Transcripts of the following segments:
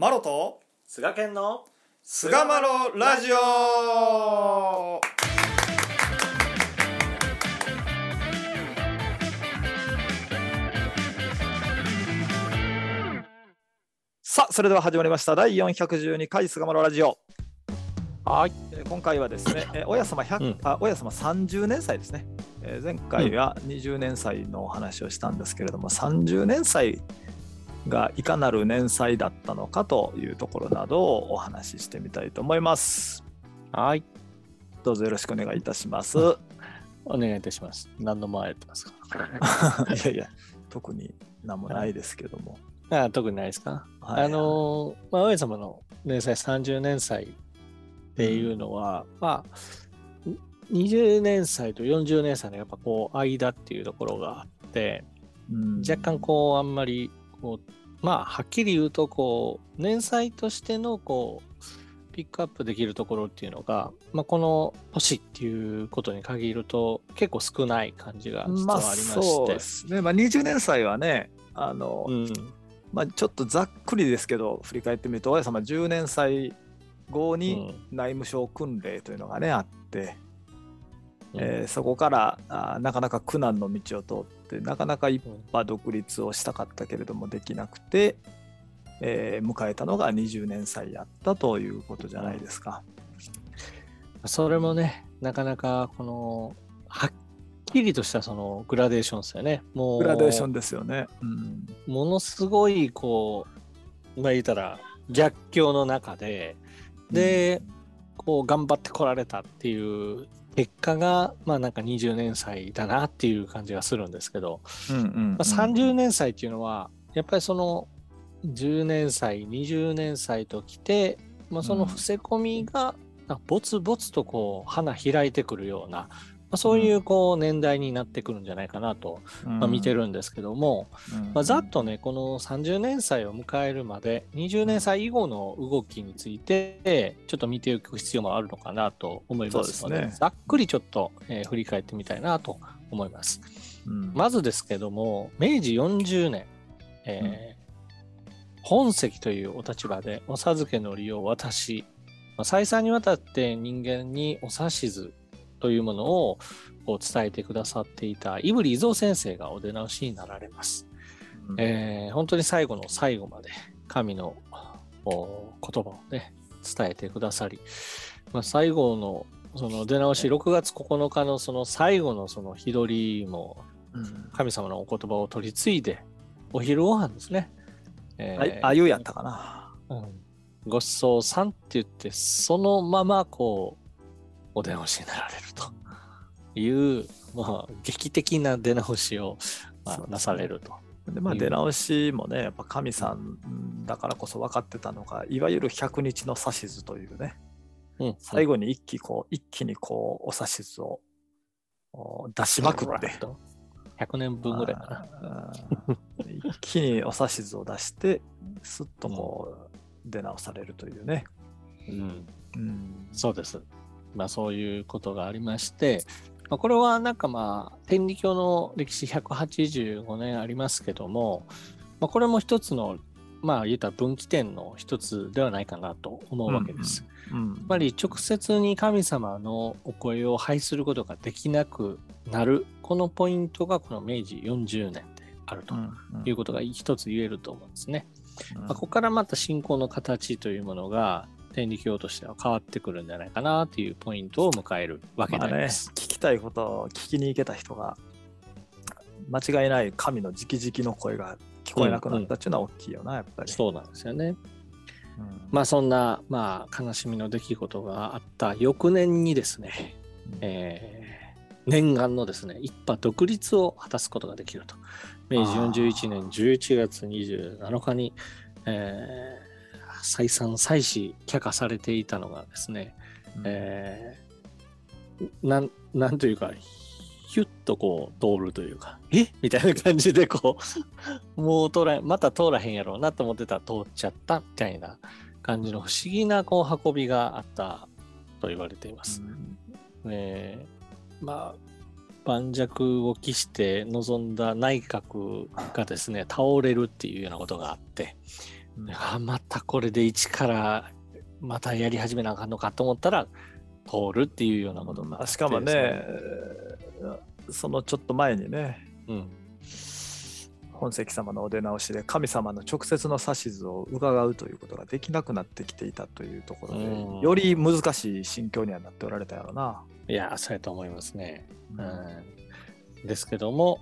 マロと菅健の菅マロラジオ。さあそれでは始まりました。第412回菅マロラジオ。はい。えー今回はですね、えー親様100、うん。あ親様30年祭ですね、えー前回は20年祭のお話をしたんですけれども、30年祭がいかなる年祭だったのかというところなどをお話ししてみたいと思います。はい。どうぞよろしくお願いいたします。お願いいたします。何の前やってますか？いやいや、特に何もないですけども。あ特にないですか、はい。あのーまあ上様の年祭30年祭っていうのは、まあ20年祭と40年祭のやっぱこう間っていうところがあってうん。若干こうあんまりこうまあはっきり言うとこう年祭としてのこうピックアップできるところっていうのが、まあ、この年っていうことに限ると結構少ない感じが実まあはありまして、そうですね、まあ、20年祭はね、あの、うん。まあ、ちょっとざっくりですけど、振り返ってみると、親様10年祭後に内務省訓令というのがね、あって、うん。えーそこからあーなかなか苦難の道を通って、なかなか一派独立をしたかったけれどもできなくて、えー迎えたのが20年祭やったということじゃないですか。それもねなかなかこのはっきりとしたそのグラデーションですよねもうグラデーションですよね。うんものすごいこうまあ言ったら逆境の中でで、こう頑張ってこられたっていう結果がまあなんか20年祭だなっていう感じがするんですけど、うんうんうん。まあ、30年祭っていうのはやっぱりその10年祭20年祭ときて、まあ、その伏せ込みがぼつぼつとこう花開いてくるような、まあ、そういうこう年代になってくるんじゃないかなと、まあ、見てるんですけども、うん。まあ、ざっとねこの30年祭を迎えるまで20年祭以後の動きについてちょっと見ていく必要もあるのかなと思いますのでね。ざっくりちょっと、えー振り返ってみたいなと思います。うん。まずですけども明治40年、えー本籍というお立場でお授けの利を渡し、まあ、再三にわたって人間にお指図というものをこう伝えてくださっていた胆振伊蔵先生がお出直しになられます。うんえー本当に最後の最後まで神のお言葉をね伝えてくださり、まあ、最後のその出直し6月9日のその最後のその日取りもうん神様のお言葉を取り継いでお昼ご飯ですね。えあーあゆやったかな。うんごちそうさんって言ってそのままこうお出直しになられると。いう、まあ、劇的な出直しを、まあ、なされると。でまあ出直しもねやっぱ神さんだからこそ分かってたのがいわゆる100日の指図というね。うん最後に一気こう一気にこうお指図をお出しまくって。100年分ぐらいかな。一気にお指図を出してすっとこう出直されるというね、うん、うん。そうです。まあそういうことがありまして、まあ、これはなんかまあ天理教の歴史185年ありますけども、まあ、これも一つのまあ言ったら分岐点の一つではないかなと思うわけです。うんやっぱり直接に神様のお声を拝することができなくなるこのポイントがこの明治40年であるとうんいうことが一つ言えると思うんですね。うんまあ、ここからまた信仰の形というものが天理教としては変わってくるんじゃないかなというポイントを迎えるわけでまあね、あります。聞きたいことを聞きに行けた人が間違いない神の直々の声が聞こえなくなったっていうのは大きいよな、やっぱり。そうなんですよね。うんまあそんな、まあ、悲しみの出来事があった翌年にですね、えー念願のですね、一派独立を果たすことができると。明治41年11月27日に、えー再三再四却下されていたのがですね、うん。えーなん、なんというか、ヒュッとこう通るというか、え？みたいな感じでこう、もう通らん、また通らへんやろうなと思ってたら通っちゃったみたいな感じの不思議なこう運びがあったと言われています。えーまあ、盤石を期して臨んだ内閣がですね、倒れるっていうようなことがあって、うんあまたこれで一からまたやり始めなあかんのかと思ったら通るっていうようなことになってまあしかもね、そのちょっと前にね、うん、本石様のお出直しで神様の直接の指図を伺うということができなくなってきていたというところで、うん。より難しい心境にはなっておられたやろな。いやそうやと思いますね。うん。うん、ですけども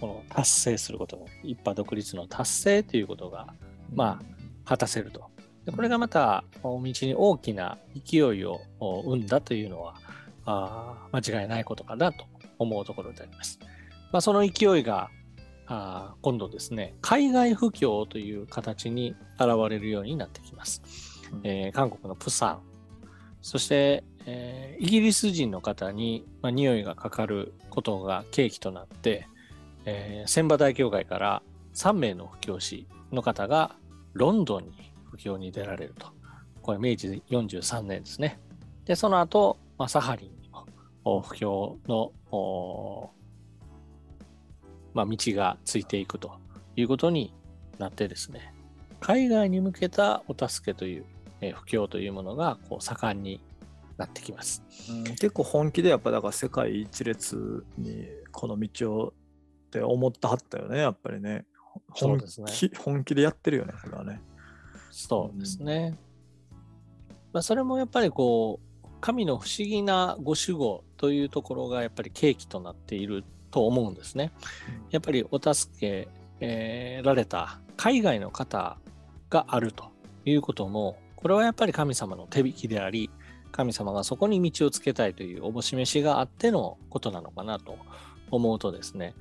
この達成することが一派独立の達成ということがま果たせると。でこれがまた道に大きな勢いを生んだというのはあー間違いないことかなと思うところであります。まあ、その勢いがあー今度ですね海外不況という形に現れるようになってきます。うんえー韓国のプサンそして、えーイギリス人の方に、まあ、匂いがかかることが契機となって、えー、千葉大教会から3名の布教師の方がロンドンに布教に出られると。これ明治43年ですね。で、その後、まあ、サハリンにも布教のまあ、道がついていくということになってですね、海外に向けたお助けという、えー布教というものがこう盛んになってきます。うん結構本気でやっぱだから世界一列にこの道をって思ってはったよねやっぱりね。本そうですね気本気でやってるよねこれはね。そうですね。まあ、それもやっぱりこう、神の不思議なご守護というところがやっぱり契機となっていると思うんですね。やっぱりお助け、えーられた海外の方があるということも、これはやっぱり神様の手引きであり、神様がそこに道をつけたいというおぼし飯があってのことなのかなと思うとですね、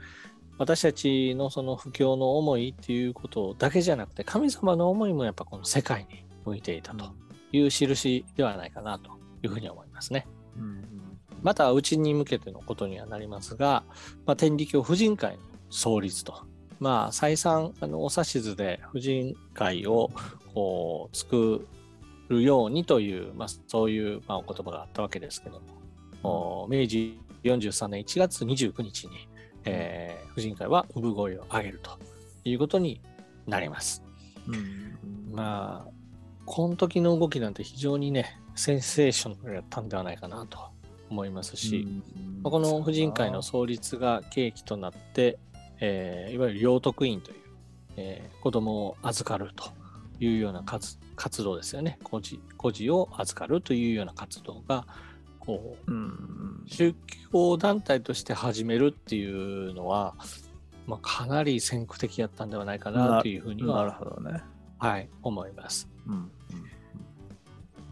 私たちのその布教の思いっていうことだけじゃなくて、神様の思いもやっぱこの世界に向いていたと。いう印ではないかなというふうに思いますね。うんまた、うちに向けてのことにはなりますが、まあ、天理教婦人会の創立と、まあ、再三、あの、お指図で婦人会をこう作るようにという、まあ、そういう、まあ、お言葉があったわけですけども、お明治43年1月29日に、えー婦人会は産声を上げるということになります。うんうんまあ、この時の動きなんて非常にね、センセーショナルやったんではないかなと思いますし、うんまあこの婦人会の創立が契機となって、えーいわゆる養徳院という、えー子供を預かるというような活活動ですよね。孤児孤児を預かるというような活動が、こう、う。んうん。宗教団体として始めるっていうのは、まあ、かなり先駆的やったんではないかなというふうになるは、ほどね。はい、思います。うん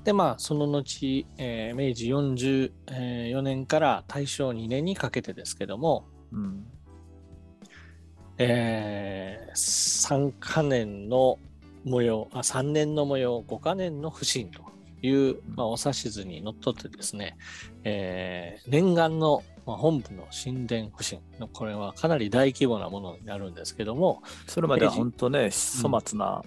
で、まあ、その後、えー明治44年から大正2年にかけてですけども、うん。え3カ年の模様、あ3年の模様、5カ年の不審という、まあ、お指図にのっとってですね、えー念願の、まあ、本部の神殿不審の、これはかなり大規模なものになるんですけども、それまでは本当ね、粗末な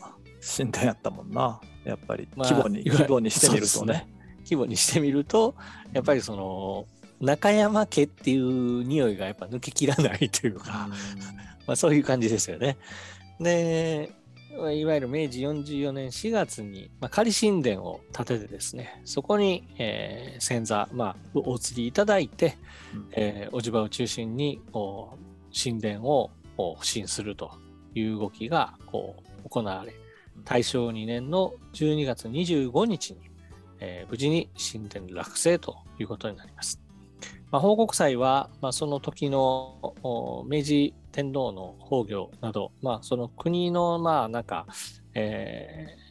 神殿やったもんな。やっぱりまあ規模に、いわゆる規模にしてみるとねそうです。規模にしてみると、やっぱりその、中山家っていう匂いがやっぱ抜けきらないというか、まあ、そういう感じですよね。で、いわゆる明治44年4月に、まあ、仮神殿を建ててですね、そこに、えー先座、まあ、お移りいただいて、うんえー、おじばを中心にこう神殿をこうするという動きがこう行われ、大正2年の12月25日に、えー無事に神殿落成ということになります。まあ、報告祭は、まあ、その時のお明治天皇の崩御など、まあ、その国の、まあ、なんか、えー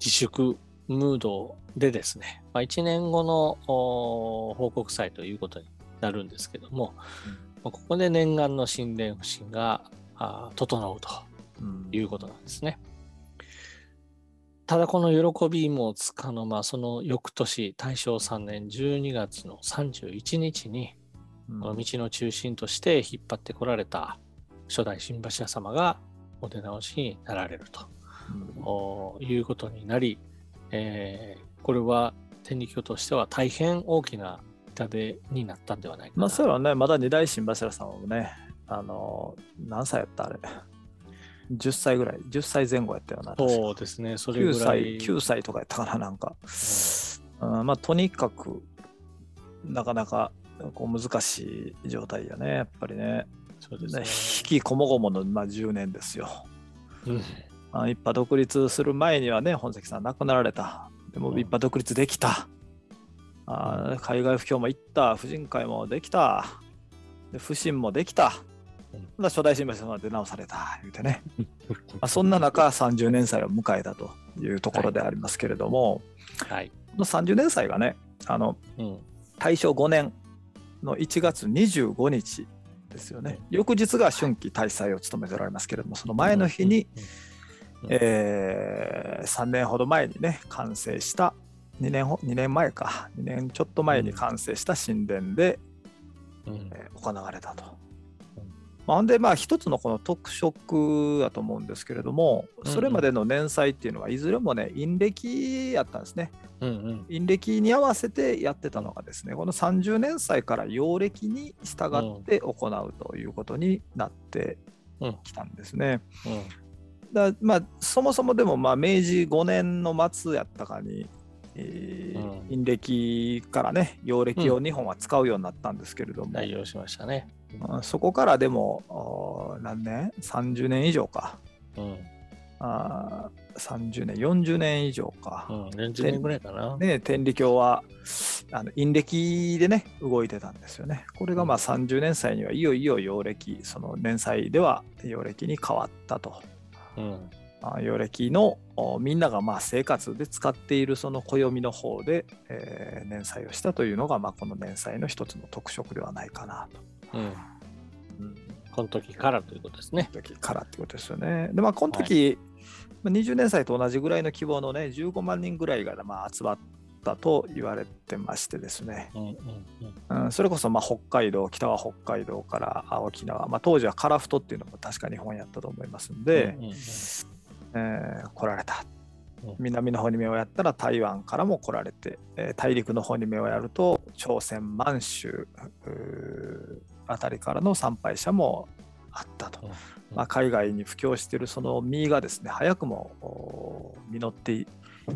自粛ムードでですね、まあ、1年後のお報告祭ということになるんですけども、まあここで念願の神殿不信が整うとうんいうことなんですね。ただこの喜びもつかの間、その翌年、大正3年12月の31日に、うんこの道の中心として引っ張ってこられた初代新橋屋様がお出直しになられるとうんおいうことになり、えーこれは天理教としては大変大きな痛手になったんではないかな。まあ、それはね、まだ二代新柱さんもね、あの、何歳やったあれ。10歳ぐらい、10歳前後やったような。そうですね、それ9ぐら歳、い。9歳とかやったかな、なんか。うんまあ、とにかく、なかなかこう難しい状態やね、やっぱりね。ねそうですね。引きこもごもの、まあ、10年ですよ。うんまあ、一派独立する前にはね、本関さん亡くなられた。でもうん一派独立できた。あー海外布教も行った。婦人会もできた。で不審もできた。うんまあ初代新橋さんは出直された。言うてね。まあ、そんな中、30年祭を迎えたというところでありますけれども、はい。この30年祭がね、あのうん。大正5年の1月25日ですよね。翌日が春季大祭を務めておられますけれども、その前の日に、うんえー3年ほど前にね完成した2年ほ2年前か2年ちょっと前に完成した神殿で、うんえー行われたと。ほんでまあ一つのこの特色だと思うんですけれどもうんそれまでの年祭っていうのはいずれもね陰暦やったんですね。うんうん。陰暦に合わせてやってたのがですねこの30年祭から陽暦に従って行うということになってきたんですね。うん。だまあ、そもそもでもまあ明治5年の末やったかに、えーうん。陰暦からね陽暦を日本は使うようになったんですけれども、代用しましたね。あそこからでも何年 ?30 年以上かうん。あー30年40年以上か、うん。40年ぐらいかな。ね、天理教はあの陰暦でね動いてたんですよねこれがまあ30年祭にはいよいよ陽暦その年祭では陽暦に変わったと。うん。あ陽暦のおみんながまあ生活で使っているその暦の方で、えー年祭をしたというのが、まあ、この年祭の一つの特色ではないかなと。うん。うん、この時からということですね。時からってことですよね。でまあこの時、まあ20年祭と同じぐらいの規模のね15万人ぐらいがまあ集まったと言われてましてですね、うんうんうん。うん、それこそまあ北海道北は北海道からあ沖縄、まあ、当時は樺太っていうのも確か日本やったと思いますんで、うんうんうんえー来られたうん南の方に目をやったら台湾からも来られて、えー大陸の方に目をやると朝鮮満州うーあたりからの参拝者もあったと、うん。まあ、海外に布教しているその実がですね早くもお実ってい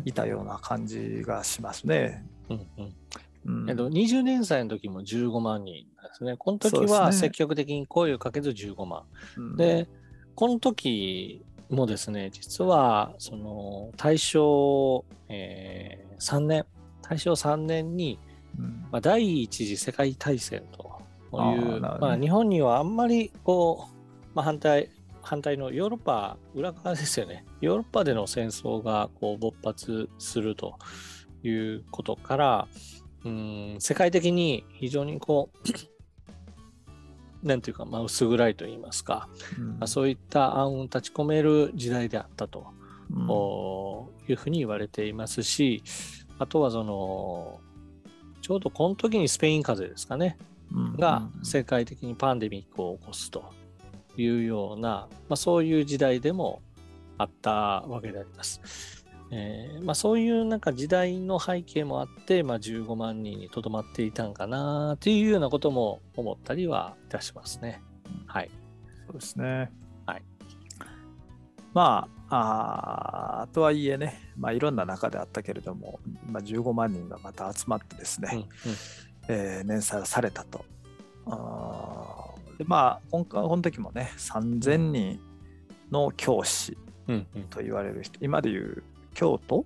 いたような感じがしますね。うんうん。うん。えっと、20年祭の時も15万人ですね。この時は積極的に声をかけず15万。うん。で、この時もですね、実はその大正、えー3年、大正3年に、うん。まあ、第一次世界大戦とあーいう、まあ、日本にはあんまりこう、まあ、反対、反対のヨーロッパ裏側ですよね。ヨーロッパでの戦争がこう勃発するということから、うん世界的に非常にこう、なんていうか、まあ、薄暗いと言いますか、うん。まあ、そういった暗雲立ち込める時代であったと、うん。おいうふうに言われていますし、あとはその、ちょうどこの時にスペイン風邪ですかね、うんが世界的にパンデミックを起こすというような、まあ、そういう時代でもあったわけであります。えーまあ、そういうなんか時代の背景もあって、まあ、15万人にとどまっていたんかなっていうようなことも思ったりはいたしますね。はい。そうですね。はい。まあ、あーとはいえね、まあ、いろんな中であったけれども、まあ、15万人がまた集まってですね、うんうんえー年祭をされたと。あーでまあ今回、この時もね、3000人の教師うんうんと言われる人、今でいう京都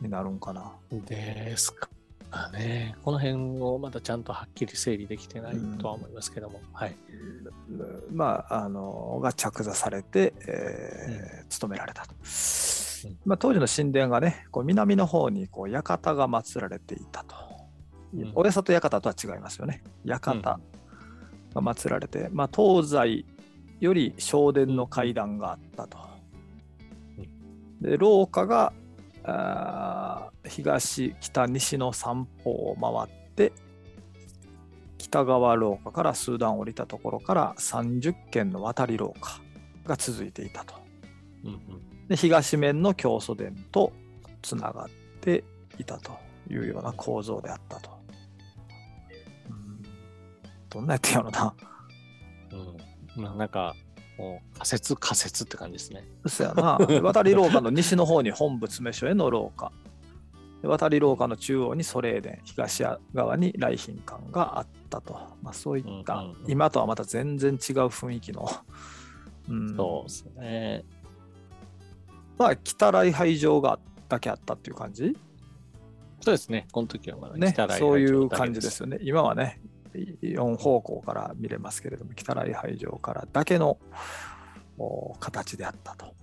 になるんかな。ですかね。この辺をまだちゃんとはっきり整理できてないとは思いますけども。はい。まあ、あのが着座されて、えー務められたと。うんまあ、当時の神殿がね、こう南の方にこう館が祀られていたと。うんおやさと館とは違いますよね。館が祀られて、まあ、東西より正殿の階段があったと。で廊下があー東北西の三方を回って北側廊下から数段降りたところから30軒の渡り廊下が続いていたと。うんうんで東面の教祖殿とつながっていたというような構造であったと。うんどんなやってんやろな。うんまあ、なんか、もう仮説仮説って感じですね。そやな。渡り廊下の西の方に本部詰所への廊下。渡り廊下の中央にソレーデン、東側に来賓館があったと。まあ、そういった、うんうんうん今とはまた全然違う雰囲気の。うん、そうですね。まあ、北来拝場がだけあったっていう感じ？そうですね。この時はまだねそういう感じですよね。今はね、4方向から見れますけれども、北来拝場からだけのお形であったと。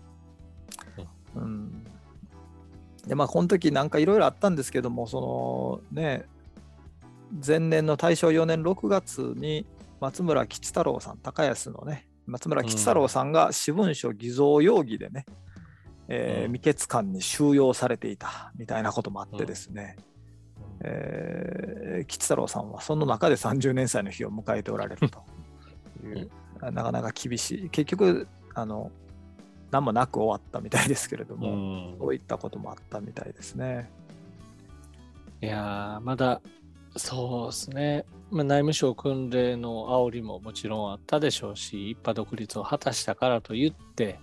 うん。でまあ、この時なんかいろいろあったんですけども、そのね、前年の大正4年6月に松村吉太郎さん、高安のね、松村吉太郎さんが私文書偽造容疑でね、えーうん。未決館に収容されていたみたいなこともあってですね、えー吉太郎さんはその中で30年祭の日を迎えておられると。いう、なかなか厳しい、結局、あの何もなく終わったみたいですけれどうも、ん。そういったこともあったみたいですね。いやーまだそうですね、まあ、内務省訓令の煽りももちろんあったでしょうし一派独立を果たしたからといって、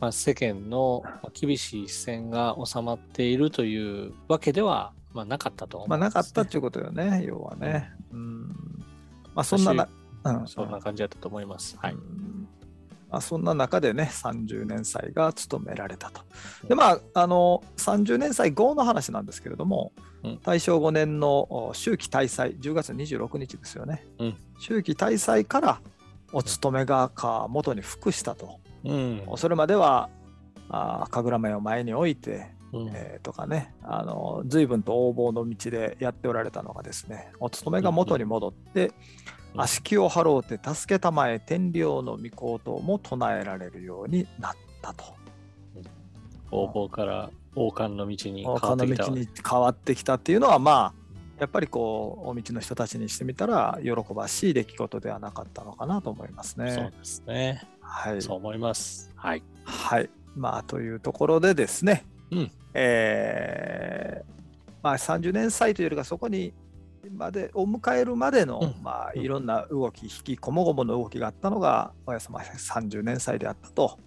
まあ、世間のまあ厳しい視線が収まっているというわけでは、まあ、なかったと思まあ。なかったっていうことよね、要はね。うんまあ、そんなな、うんそんな感じだったと思います。はい。うんまあ、そんな中でね、30年祭が務められたと。で、まあ、あの30年祭後の話なんですけれども、うん大正5年のお秋季大祭、10月26日ですよね。うん秋季大祭からお勤めがか元に復したと。うん。それまでは、あ神楽面を前に置いて、うんえーとかね、あの随分と横暴の道でやっておられたのがですね、お勤めが元に戻って、うん足気を払うて助けたまえ天領の御事も唱えられるようになったと。応募から王冠の道に変わ他ってきたの道に変わってきたっていうのは、まあ、やっぱりこう、お道の人たちにしてみたら、喜ばしい出来事ではなかったのかなと思いますそうね。ですね。はい。そう思います。はい。はい。まあ、というところでですね、うんえーまあ、30年祭というよりか、そこにまでを迎えるまでの、うんまあ、うんいろんな動き、引きこもごもの動きがあったのが、親様30年祭であったと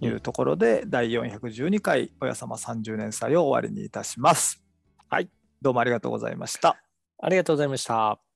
いうところで、第412回親様30年祭を終わりにいたします。はい。どうもありがとうございました。ありがとうございました。